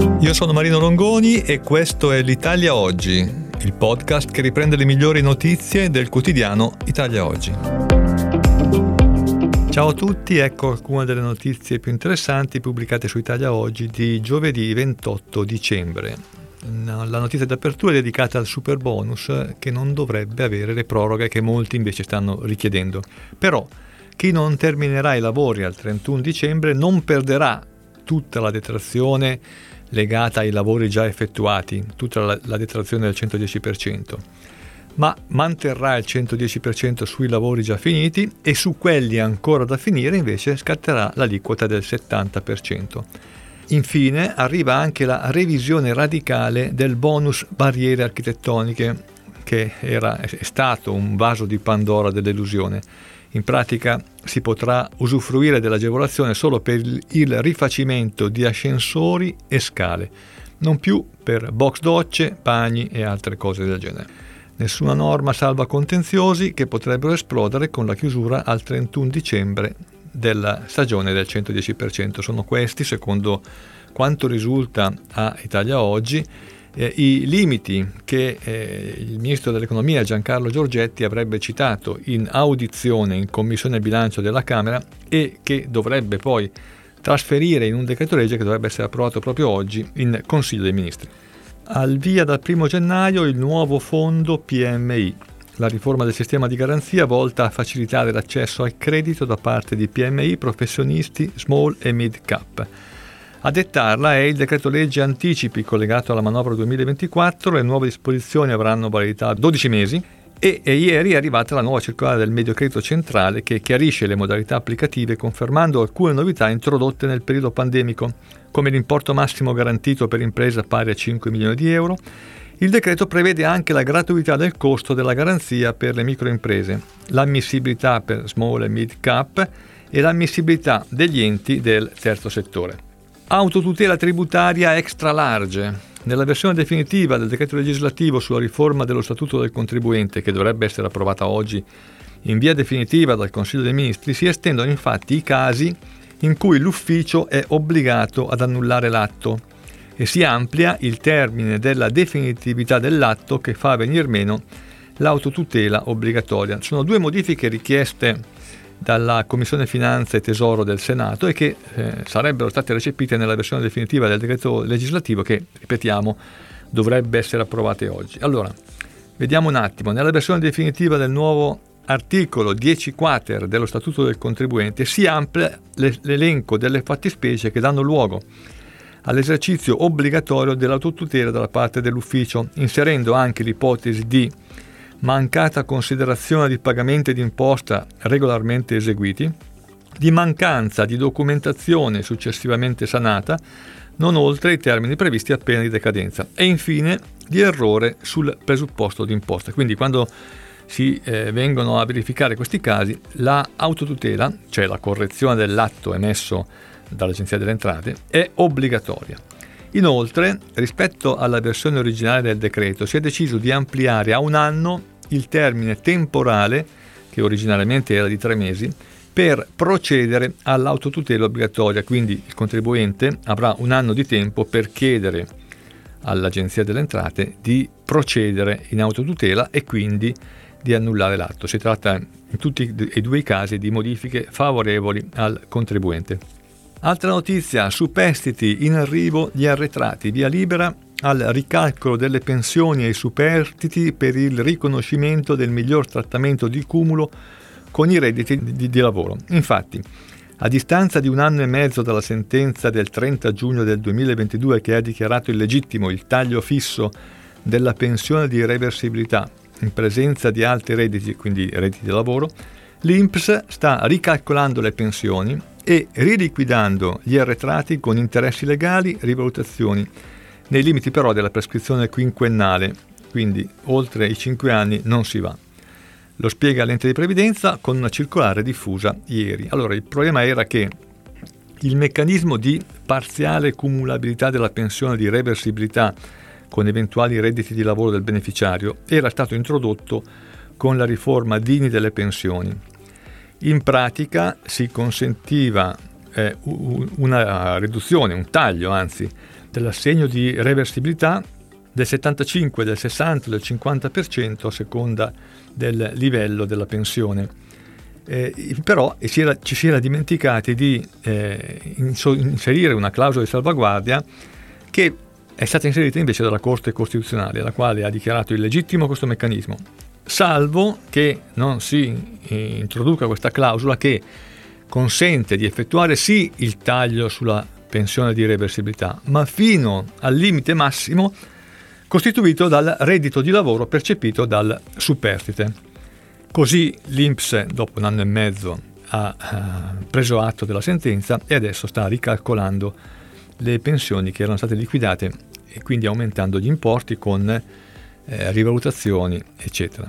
Io sono Marino Longoni e questo è l'Italia Oggi, il podcast che riprende le migliori notizie del quotidiano Italia Oggi. Ciao a tutti, ecco alcune delle notizie più interessanti pubblicate su Italia Oggi di giovedì 28 dicembre. La notizia d'apertura è dedicata al super bonus che non dovrebbe avere le proroghe che molti invece stanno richiedendo. Però chi non terminerà i lavori al 31 dicembre non perderà tutta la detrazione legata ai lavori già effettuati, tutta la, la detrazione del 110%, ma manterrà il 110% sui lavori già finiti e su quelli ancora da finire invece scatterà l'aliquota del 70%. Infine arriva anche la revisione radicale del bonus barriere architettoniche, che era, è stato un vaso di Pandora dell'illusione in pratica si potrà usufruire dell'agevolazione solo per il rifacimento di ascensori e scale, non più per box docce, bagni e altre cose del genere. Nessuna norma salva contenziosi che potrebbero esplodere con la chiusura al 31 dicembre della stagione del 110%. Sono questi, secondo quanto risulta a Italia Oggi, eh, i limiti che eh, il ministro dell'economia Giancarlo Giorgetti avrebbe citato in audizione in commissione bilancio della Camera e che dovrebbe poi trasferire in un decreto legge che dovrebbe essere approvato proprio oggi in Consiglio dei Ministri. Al via dal 1 gennaio il nuovo fondo PMI, la riforma del sistema di garanzia volta a facilitare l'accesso al credito da parte di PMI, professionisti, small e mid cap. A dettarla è il decreto legge anticipi collegato alla manovra 2024, le nuove disposizioni avranno validità 12 mesi e, e, ieri è arrivata la nuova circolare del medio credito centrale che chiarisce le modalità applicative confermando alcune novità introdotte nel periodo pandemico, come l'importo massimo garantito per impresa pari a 5 milioni di euro. Il decreto prevede anche la gratuità del costo della garanzia per le microimprese, l'ammissibilità per small e mid cap e l'ammissibilità degli enti del terzo settore. Autotutela tributaria extra large. Nella versione definitiva del decreto legislativo sulla riforma dello Statuto del contribuente, che dovrebbe essere approvata oggi in via definitiva dal Consiglio dei Ministri, si estendono infatti i casi in cui l'ufficio è obbligato ad annullare l'atto e si amplia il termine della definitività dell'atto che fa venir meno l'autotutela obbligatoria. Sono due modifiche richieste dalla Commissione Finanze e Tesoro del Senato e che eh, sarebbero state recepite nella versione definitiva del decreto legislativo che, ripetiamo, dovrebbe essere approvate oggi. Allora, vediamo un attimo, nella versione definitiva del nuovo articolo 10 quater dello Statuto del contribuente si amplia l'elenco delle fattispecie che danno luogo all'esercizio obbligatorio dell'autotutela da parte dell'ufficio, inserendo anche l'ipotesi di mancata considerazione di pagamenti di imposta regolarmente eseguiti, di mancanza di documentazione successivamente sanata, non oltre i termini previsti a pena di decadenza, e infine di errore sul presupposto di imposta. Quindi quando si eh, vengono a verificare questi casi, la autotutela, cioè la correzione dell'atto emesso dall'Agenzia delle Entrate, è obbligatoria. Inoltre, rispetto alla versione originale del decreto, si è deciso di ampliare a un anno il termine temporale, che originariamente era di tre mesi, per procedere all'autotutela obbligatoria, quindi il contribuente avrà un anno di tempo per chiedere all'Agenzia delle Entrate di procedere in autotutela e quindi di annullare l'atto. Si tratta in tutti e due i casi di modifiche favorevoli al contribuente. Altra notizia, superstiti in arrivo gli arretrati, via libera al ricalcolo delle pensioni ai superstiti per il riconoscimento del miglior trattamento di cumulo con i redditi di, di, lavoro. Infatti, a distanza di un anno e mezzo dalla sentenza del 30 giugno del 2022 che ha dichiarato illegittimo il taglio fisso della pensione di reversibilità in presenza di altri redditi, quindi redditi di lavoro, l'INPS sta ricalcolando le pensioni e riliquidando gli arretrati con interessi legali, rivalutazioni nei limiti però della prescrizione quinquennale, quindi oltre i 5 anni non si va. Lo spiega l'ente di previdenza con una circolare diffusa ieri. Allora, il problema era che il meccanismo di parziale cumulabilità della pensione di reversibilità con eventuali redditi di lavoro del beneficiario era stato introdotto con la riforma Dini delle pensioni. In pratica si consentiva eh, una riduzione, un taglio anzi, dell'assegno di reversibilità del 75, del 60, del 50% a seconda del livello della pensione. Eh, però si era, ci si era dimenticati di eh, inserire una clausola di salvaguardia che è stata inserita invece dalla Corte Costituzionale, la quale ha dichiarato illegittimo questo meccanismo, salvo che non si eh, introduca questa clausola che consente di effettuare sì il taglio sulla pensione di reversibilità, ma fino al limite massimo costituito dal reddito di lavoro percepito dal superstite. Così l'INPS, dopo un anno e mezzo, ha uh, preso atto della sentenza e adesso sta ricalcolando le pensioni che erano state liquidate e quindi aumentando gli importi con eh, rivalutazioni, eccetera.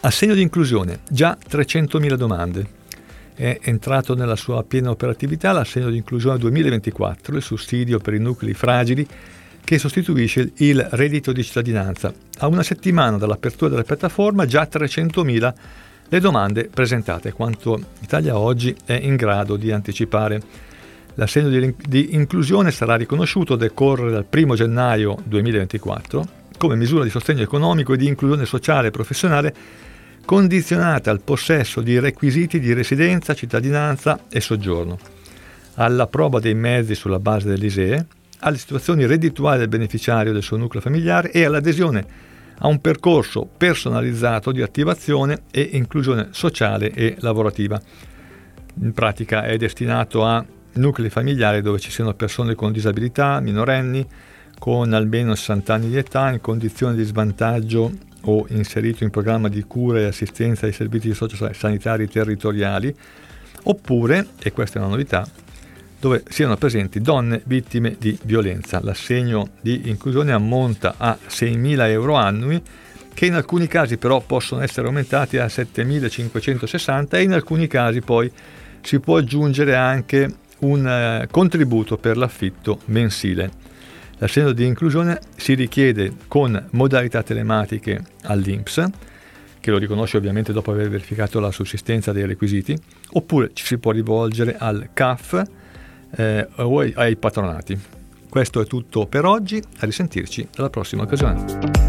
Assegno di inclusione, già 300.000 domande. È entrato nella sua piena operatività l'assegno di inclusione 2024, il sussidio per i nuclei fragili che sostituisce il reddito di cittadinanza. A una settimana dall'apertura della piattaforma già 300.000 le domande presentate, quanto Italia oggi è in grado di anticipare. L'assegno di, di inclusione sarà riconosciuto a decorrere dal 1 gennaio 2024 come misura di sostegno economico e di inclusione sociale e professionale condizionata al possesso di requisiti di residenza, cittadinanza e soggiorno, alla prova dei mezzi sulla base dell'ISEE, alle situazioni reddituali del beneficiario del suo nucleo familiare e all'adesione a un percorso personalizzato di attivazione e inclusione sociale e lavorativa. In pratica è destinato a nuclei familiari dove ci siano persone con disabilità, minorenni, con almeno 60 anni di età, in condizioni di svantaggio o inserito in programma di cura e assistenza ai servizi sociosanitari territoriali, oppure, e questa è una novità, dove siano presenti donne vittime di violenza. L'assegno di inclusione ammonta a 6.000 euro annui, che in alcuni casi però possono essere aumentati a 7.560 e in alcuni casi poi si può aggiungere anche un eh, contributo per l'affitto mensile. L'assegno di inclusione si richiede con modalità telematiche all'INPS, che lo riconosce ovviamente dopo aver verificato la sussistenza dei requisiti, oppure ci si può rivolgere al CAF, eh, o ai patronati. Questo è tutto per oggi, a risentirci alla prossima occasione.